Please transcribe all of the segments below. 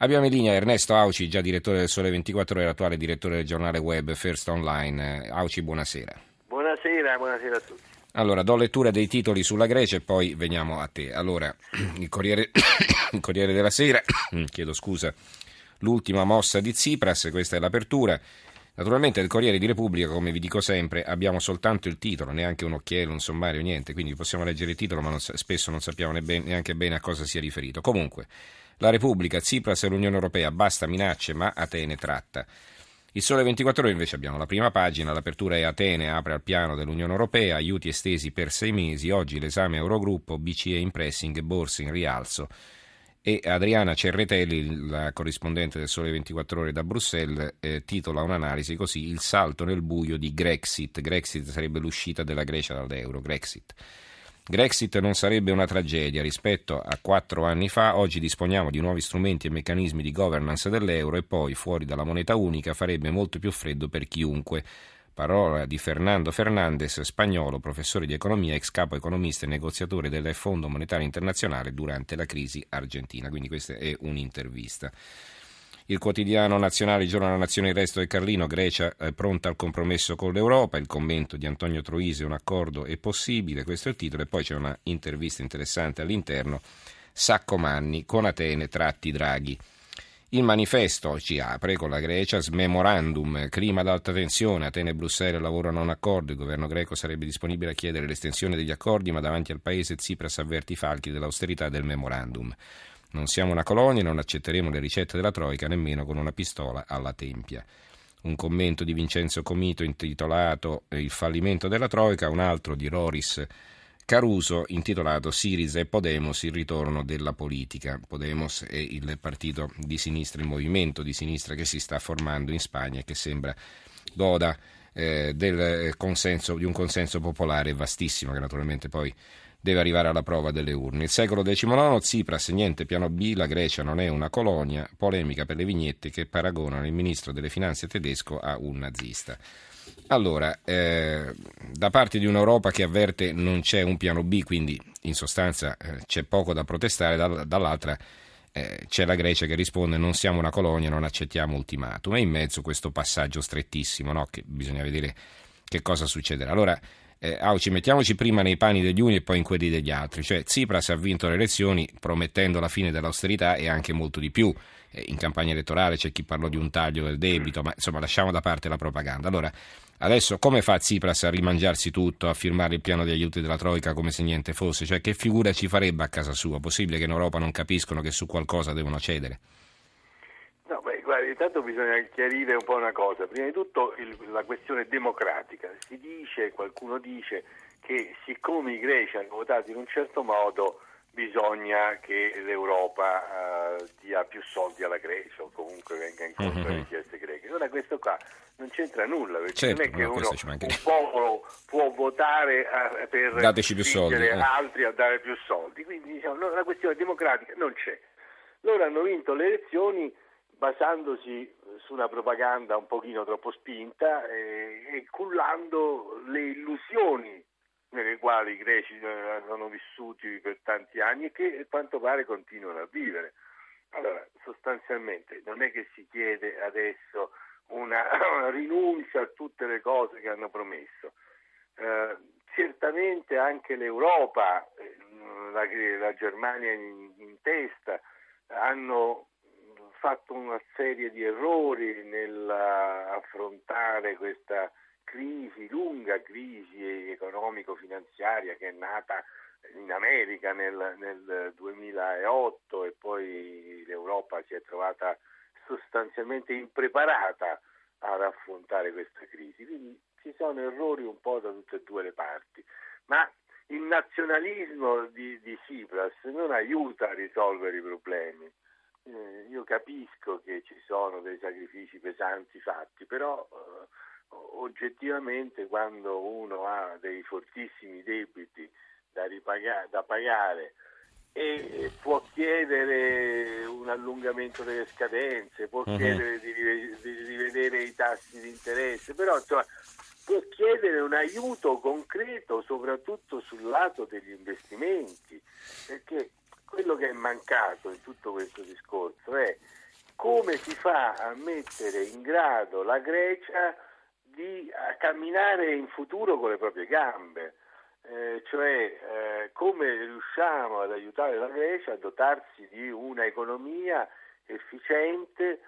Abbiamo in linea Ernesto Auci, già direttore del Sole 24 Ore, attuale direttore del giornale web First Online. Auci, buonasera. Buonasera, buonasera a tutti. Allora, do lettura dei titoli sulla Grecia e poi veniamo a te. Allora, il Corriere, il Corriere della Sera, chiedo scusa, l'ultima mossa di Tsipras, questa è l'apertura. Naturalmente del Corriere di Repubblica, come vi dico sempre, abbiamo soltanto il titolo, neanche un occhiello, un sommario, niente, quindi possiamo leggere il titolo, ma non, spesso non sappiamo neanche bene a cosa sia riferito. Comunque, la Repubblica, Tsipras e l'Unione Europea, basta minacce, ma Atene tratta. Il Sole 24 Ore invece abbiamo la prima pagina, l'apertura è Atene, apre al piano dell'Unione Europea, aiuti estesi per sei mesi, oggi l'esame Eurogruppo, BCE in pressing, borse in rialzo. E Adriana Cerretelli, la corrispondente del Sole 24 Ore da Bruxelles, eh, titola un'analisi così, il salto nel buio di Grexit. Grexit sarebbe l'uscita della Grecia dall'euro, Grexit. Grexit non sarebbe una tragedia rispetto a quattro anni fa, oggi disponiamo di nuovi strumenti e meccanismi di governance dell'euro e poi fuori dalla moneta unica farebbe molto più freddo per chiunque. Parola di Fernando Fernandez, spagnolo, professore di economia, ex capo economista e negoziatore del Fondo Monetario Internazionale durante la crisi argentina. Quindi questa è un'intervista. Il quotidiano nazionale, il giorno della nazione, il resto del Carlino, Grecia è pronta al compromesso con l'Europa, il commento di Antonio Troise, un accordo è possibile, questo è il titolo, e poi c'è una intervista interessante all'interno, Sacco Manni, con Atene tratti Draghi. Il manifesto ci apre con la Grecia, smemorandum, clima ad alta tensione, Atene e Bruxelles lavorano a un accordo, il governo greco sarebbe disponibile a chiedere l'estensione degli accordi, ma davanti al paese Tsipras avverti i falchi dell'austerità del memorandum. Non siamo una colonia non accetteremo le ricette della Troica nemmeno con una pistola alla tempia. Un commento di Vincenzo Comito intitolato Il fallimento della Troica, un altro di Roris Caruso intitolato Siriza e Podemos, il ritorno della politica. Podemos è il partito di sinistra, il movimento di sinistra che si sta formando in Spagna e che sembra goda eh, del consenso, di un consenso popolare vastissimo che naturalmente poi deve arrivare alla prova delle urne. Il secolo XIX, Tsipras, niente piano B, la Grecia non è una colonia, polemica per le vignette che paragonano il ministro delle finanze tedesco a un nazista. Allora, eh, da parte di un'Europa che avverte non c'è un piano B, quindi in sostanza eh, c'è poco da protestare, da, dall'altra eh, c'è la Grecia che risponde non siamo una colonia, non accettiamo ultimatum. E in mezzo questo passaggio strettissimo, no? che bisogna vedere che cosa succederà. Allora, eh, Auci, mettiamoci prima nei panni degli uni e poi in quelli degli altri. Cioè, Tsipras ha vinto le elezioni promettendo la fine dell'austerità e anche molto di più. Eh, in campagna elettorale c'è chi parlò di un taglio del debito, ma insomma lasciamo da parte la propaganda. Allora, adesso come fa Tsipras a rimangiarsi tutto, a firmare il piano di aiuti della Troica come se niente fosse? Cioè, che figura ci farebbe a casa sua? Possibile che in Europa non capiscono che su qualcosa devono cedere? Guardi, intanto bisogna chiarire un po' una cosa. Prima di tutto il, la questione democratica. Si dice, qualcuno dice, che siccome i greci hanno votato in un certo modo bisogna che l'Europa uh, dia più soldi alla Grecia o comunque venga incontro alle mm-hmm. richieste greche. Allora questo qua non c'entra nulla, perché certo, non è che uno, un popolo può votare uh, per Dateci più soldi, eh. altri a dare più soldi. Quindi diciamo, la questione democratica non c'è. Loro hanno vinto le elezioni basandosi su una propaganda un pochino troppo spinta e, e cullando le illusioni nelle quali i greci eh, sono vissuti per tanti anni e che a quanto pare continuano a vivere. Allora, sostanzialmente non è che si chiede adesso una, una rinuncia a tutte le cose che hanno promesso. Eh, certamente anche l'Europa, eh, la, la Germania in, in testa, hanno fatto una serie di errori nell'affrontare questa crisi, lunga crisi economico-finanziaria che è nata in America nel, nel 2008 e poi l'Europa si è trovata sostanzialmente impreparata ad affrontare questa crisi. Quindi ci sono errori un po' da tutte e due le parti, ma il nazionalismo di, di Tsipras non aiuta a risolvere i problemi eh, io capisco che ci sono dei sacrifici pesanti fatti, però eh, oggettivamente quando uno ha dei fortissimi debiti da, ripaga- da pagare e può chiedere un allungamento delle scadenze, può uh-huh. chiedere di, rive- di, rivedere i tassi di interesse, però insomma, può chiedere un aiuto concreto soprattutto sul lato degli investimenti, perché quello che è mancato in tutto questo discorso è come si fa a mettere in grado la Grecia di camminare in futuro con le proprie gambe. Eh, cioè eh, come riusciamo ad aiutare la Grecia a dotarsi di una economia efficiente,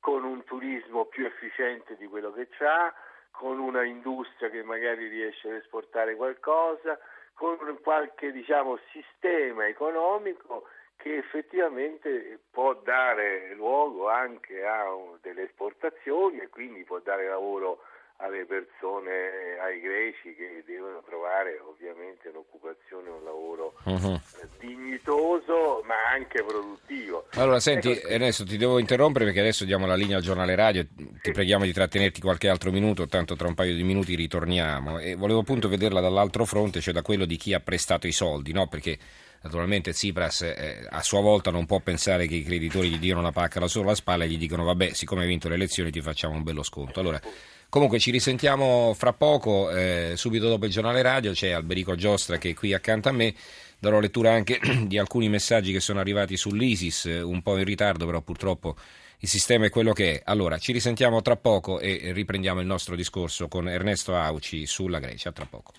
con un turismo più efficiente di quello che ha, con una industria che magari riesce ad esportare qualcosa, con qualche diciamo, sistema economico che effettivamente può dare luogo anche a delle esportazioni e quindi può dare lavoro alle persone, ai greci che devono trovare ovviamente un'occupazione, un lavoro uh-huh. dignitoso ma anche produttivo. Allora senti ecco, Ernesto ti devo interrompere perché adesso diamo la linea al giornale radio, ti preghiamo di trattenerti qualche altro minuto, tanto tra un paio di minuti ritorniamo e volevo appunto vederla dall'altro fronte, cioè da quello di chi ha prestato i soldi, no? perché naturalmente Tsipras eh, a sua volta non può pensare che i creditori gli diano una pacca solo alla spalla e gli dicono vabbè siccome hai vinto le elezioni ti facciamo un bello sconto. Allora Comunque ci risentiamo fra poco, eh, subito dopo il giornale radio c'è Alberico Giostra che è qui accanto a me, darò lettura anche di alcuni messaggi che sono arrivati sull'ISIS, un po' in ritardo però purtroppo il sistema è quello che è. Allora ci risentiamo tra poco e riprendiamo il nostro discorso con Ernesto Auci sulla Grecia, tra poco.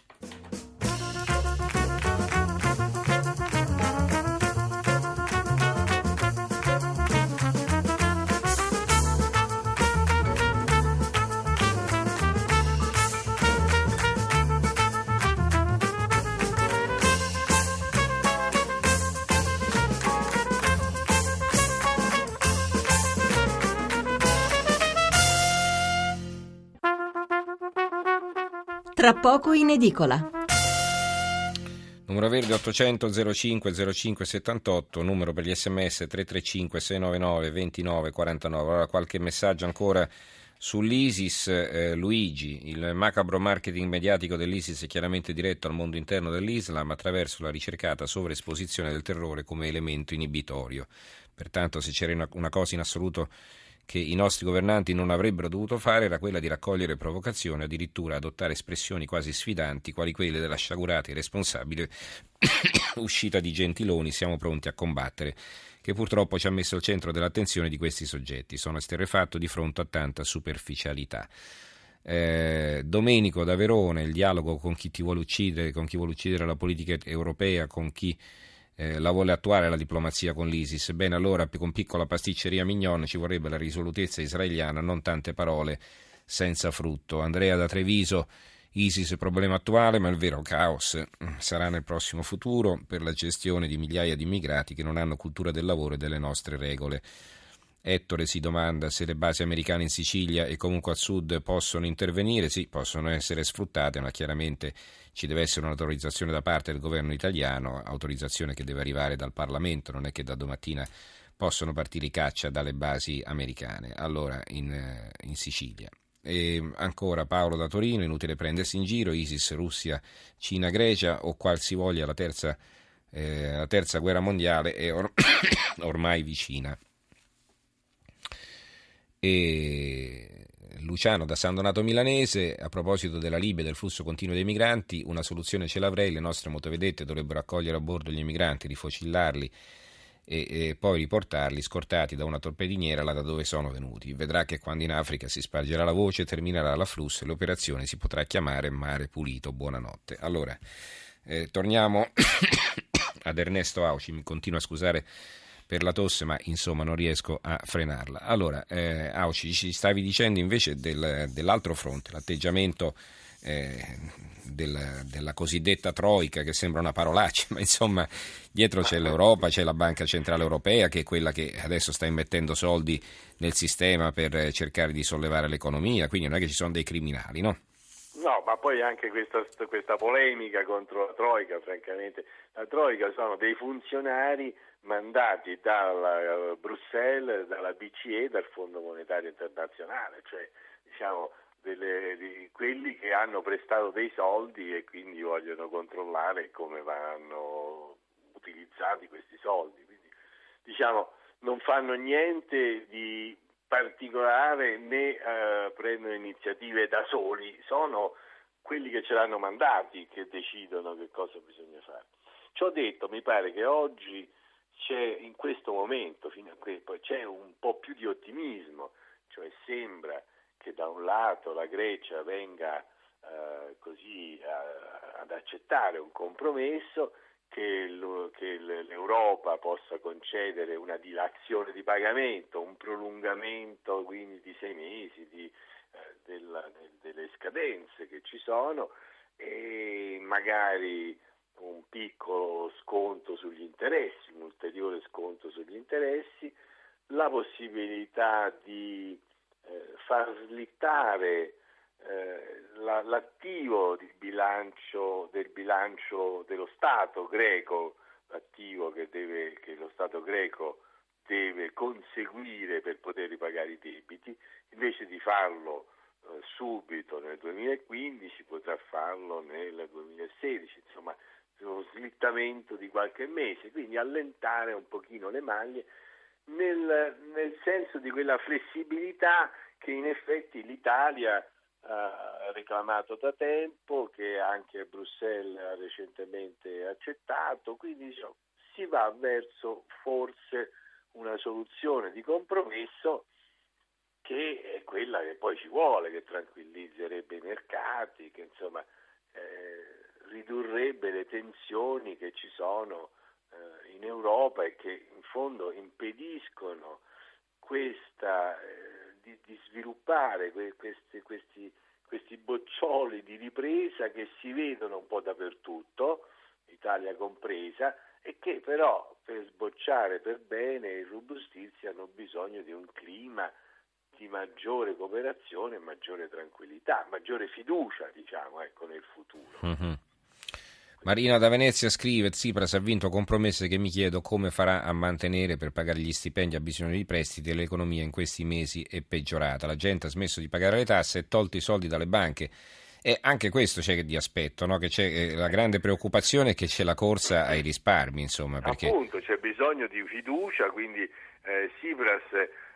Tra poco in edicola. Numero verde 800 05 05 78, numero per gli sms 335 699 29 49. Allora qualche messaggio ancora sull'ISIS. Eh, Luigi, il macabro marketing mediatico dell'ISIS è chiaramente diretto al mondo interno dell'Islam attraverso la ricercata sovraesposizione del terrore come elemento inibitorio. Pertanto se c'era una, cosa in assoluto che i nostri governanti non avrebbero dovuto fare era quella di raccogliere provocazioni, addirittura adottare espressioni quasi sfidanti, quali quelle della sciagurata e responsabile uscita di Gentiloni, siamo pronti a combattere, che purtroppo ci ha messo al centro dell'attenzione di questi soggetti. Sono esterrefatto di fronte a tanta superficialità. Eh, Domenico da Verona, il dialogo con chi ti vuole uccidere, con chi vuole uccidere la politica europea, con chi eh, la vuole attuare la diplomazia con l'ISIS. Bene, allora con piccola pasticceria mignon ci vorrebbe la risolutezza israeliana, non tante parole senza frutto. Andrea da Treviso, ISIS è problema attuale, ma il vero caos mm, sarà nel prossimo futuro per la gestione di migliaia di immigrati che non hanno cultura del lavoro e delle nostre regole. Ettore si domanda se le basi americane in Sicilia e comunque al sud possono intervenire. Sì, possono essere sfruttate, ma chiaramente ci deve essere un'autorizzazione da parte del governo italiano, autorizzazione che deve arrivare dal Parlamento, non è che da domattina possono partire i caccia dalle basi americane. Allora, in, eh, in Sicilia. E ancora Paolo da Torino, inutile prendersi in giro, ISIS, Russia, Cina, Grecia o qualsivoglia la terza, eh, la terza guerra mondiale è or- ormai vicina. E Luciano da San Donato Milanese, a proposito della Libia e del flusso continuo dei migranti, una soluzione ce l'avrei, le nostre motovedette dovrebbero accogliere a bordo gli emigranti, rifocillarli e, e, poi riportarli scortati da una torpediniera là da dove sono venuti. Vedrà che quando in Africa si spargerà la voce terminerà l'afflusso e l'operazione si potrà chiamare Mare Pulito. Buonanotte. Allora, eh, torniamo ad Ernesto Auci, mi continuo a scusare per la tosse, ma insomma non riesco a frenarla. Allora, eh, Auci, ci stavi dicendo invece del, dell'altro fronte, l'atteggiamento eh, del, della cosiddetta Troica, che sembra una parolaccia, ma insomma dietro c'è l'Europa, c'è la Banca Centrale Europea, che è quella che adesso sta immettendo soldi nel sistema per cercare di sollevare l'economia, quindi non è che ci sono dei criminali, no? No, ma poi anche questa, questa polemica contro la Troica, francamente, la Troica sono dei funzionari mandati da eh, Bruxelles, dalla BCE, dal Fondo Monetario Internazionale, cioè diciamo delle, di quelli che hanno prestato dei soldi e quindi vogliono controllare come vanno utilizzati questi soldi. Quindi, diciamo, non fanno niente di particolare né eh, prendono iniziative da soli, sono quelli che ce l'hanno mandati che decidono che cosa bisogna fare. Ciò detto, mi pare che oggi c'è in questo momento, fino a qui, poi c'è un po' più di ottimismo, cioè sembra che da un lato la Grecia venga eh, così eh, ad accettare un compromesso, che, lo, che, l'Europa possa concedere una dilazione di pagamento, un prolungamento quindi di sei mesi di, eh, della, delle scadenze che ci sono e magari un piccolo sconto sugli interessi, un ulteriore sconto sugli interessi, la possibilità di eh, far slittare eh, la, l'attivo bilancio, del bilancio dello Stato greco, l'attivo che, deve, che lo Stato greco deve conseguire per poter ripagare i debiti, invece di farlo eh, subito nel 2015 potrà farlo nel 2016, insomma uno slittamento di qualche mese, quindi allentare un pochino le maglie nel, nel senso di quella flessibilità che in effetti l'Italia ha reclamato da tempo, che anche Bruxelles ha recentemente accettato, quindi diciamo, si va verso forse una soluzione di compromesso che è quella che poi ci vuole, che tranquillizzerebbe i mercati, che insomma eh, ridurrebbe le tensioni che ci sono eh, in Europa e che in fondo impediscono questa, eh, di, di, sviluppare que, questi, questi, questi boccioli di ripresa che si vedono un po' dappertutto, Italia compresa, e che però per sbocciare per bene e robustirsi hanno bisogno di un clima di maggiore cooperazione maggiore tranquillità, maggiore fiducia, diciamo, ecco, nel futuro. Mm-hmm. Marina da Venezia scrive: Tsipras ha vinto compromesse che mi chiedo come farà a mantenere per pagare gli stipendi a bisogno di prestiti e l'economia in questi mesi è peggiorata. La gente ha smesso di pagare le tasse e tolto i soldi dalle banche. E anche questo c'è di aspetto, no? che c'è eh, la grande preoccupazione che c'è la corsa ai risparmi, insomma. Perché... Appunto, c'è bisogno di fiducia, quindi eh, Tsipras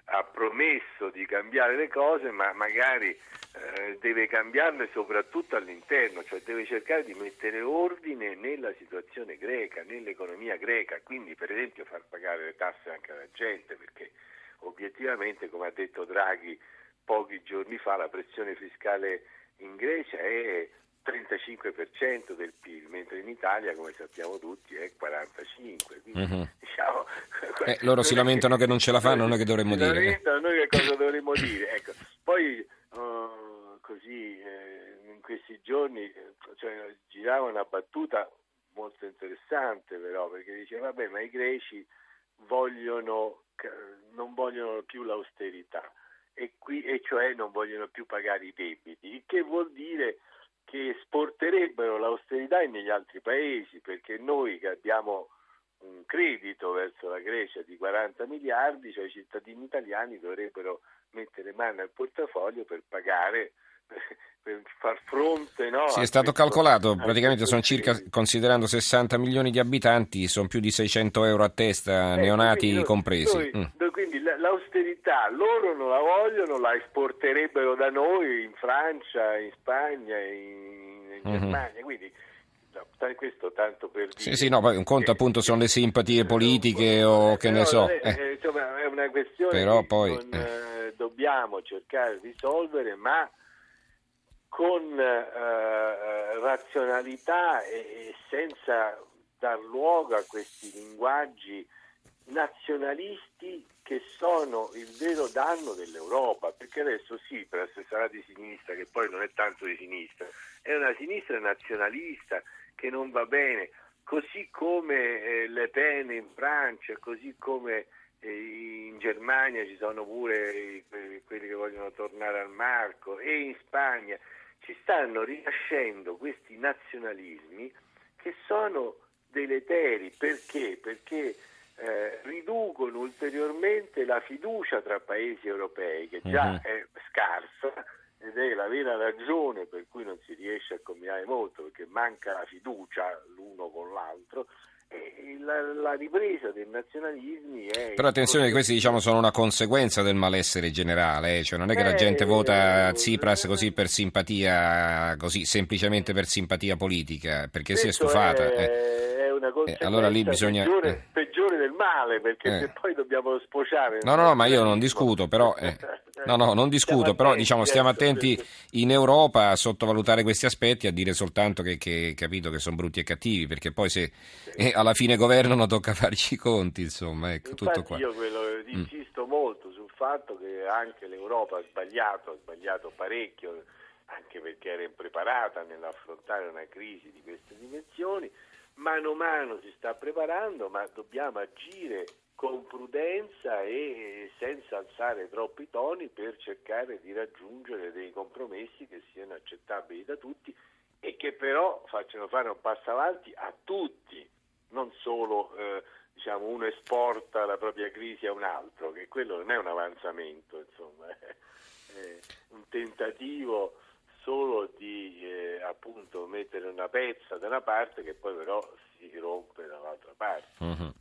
ha promesso di cambiare le cose, ma magari eh, deve cambiarle soprattutto all'interno, cioè deve cercare di mettere ordine nella situazione greca, nell'economia greca, quindi per esempio far pagare le tasse anche alla gente, perché obiettivamente, come ha detto Draghi pochi giorni fa, la pressione fiscale in Grecia è 35% del PIL, mentre in Italia, come sappiamo tutti, è 45%. Quindi, uh-huh. Diciamo, eh, loro si lamentano che non ce la fanno, noi che dovremmo dire? Lamentano, noi che cosa dovremmo dire? Ecco. Poi, uh, così, eh, in questi giorni cioè, girava una battuta molto interessante però, perché diceva, vabbè, ma i greci vogliono, non vogliono più l'austerità, e, qui, e cioè non vogliono più pagare i debiti, il che vuol dire che esporterebbero l'austerità negli altri paesi, perché noi che abbiamo un credito verso la Grecia di 40 miliardi, cioè i cittadini italiani dovrebbero mettere mano al portafoglio per pagare per far fronte no, sì, è stato questo, calcolato praticamente sono circa considerando 60 milioni di abitanti sono più di 600 euro a testa eh, neonati noi, compresi noi, mm. quindi l'austerità loro non la vogliono la esporterebbero da noi in Francia in Spagna in, in mm-hmm. Germania quindi questo tanto per dire sì, sì, no, poi un conto che, appunto sono le simpatie politiche eh, o che ne so è, eh. insomma, è una questione però che poi, non, eh. dobbiamo cercare di risolvere ma con eh, razionalità e, e senza dar luogo a questi linguaggi nazionalisti che sono il vero danno dell'Europa, perché adesso per sarà di sinistra, che poi non è tanto di sinistra, è una sinistra nazionalista che non va bene, così come eh, Le Pen in Francia, così come eh, in Germania ci sono pure i, quelli che vogliono tornare al marco e in Spagna ci stanno rinascendo questi nazionalismi che sono deleteri. Perché? Perché eh, riducono ulteriormente la fiducia tra paesi europei, che già uh-huh. è scarsa, ed è la vera ragione per cui non si riesce a combinare molto, perché manca la fiducia l'uno con l'altro, la, la, ripresa dei nazionalismi è... Però attenzione, questi diciamo sono una conseguenza del malessere generale, eh? cioè non è che eh, la gente vota Tsipras così per simpatia, così semplicemente per simpatia politica, perché si è stufata. È, eh. è una conseguenza eh, allora lì bisogna... peggiore, peggiore male perché Eh. se poi dobbiamo sfociare... No, no, no, ma io non discuto, però, eh, no, no, non discuto, però diciamo stiamo attenti in Europa a sottovalutare questi aspetti, a dire soltanto che, che capito che sono brutti e cattivi, perché poi se eh, alla fine governano tocca farci i conti, insomma, ecco, tutto Infatti qua. Mm. io quello, insisto molto sul fatto che anche l'Europa ha sbagliato, ha sbagliato parecchio, anche perché era impreparata nell'affrontare una crisi di queste dimensioni, mano a mano si sta preparando, ma dobbiamo agire con prudenza e senza alzare troppi toni per cercare di raggiungere dei compromessi che siano accettabili da tutti e che però facciano fare un passo avanti a tutti, non solo eh, diciamo, uno esporta la propria crisi a un altro, che quello non è un avanzamento, insomma, è, un tentativo solo di eh, appunto mettere una pezza da una parte che poi però si rompe dall'altra parte. Mhm.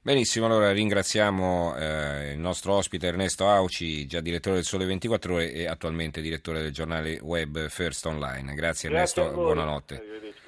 Benissimo, allora ringraziamo eh, il nostro ospite Ernesto Auci, già direttore del Sole 24 Ore e attualmente direttore del giornale web First Online. Grazie Grazie Ernesto, buonanotte.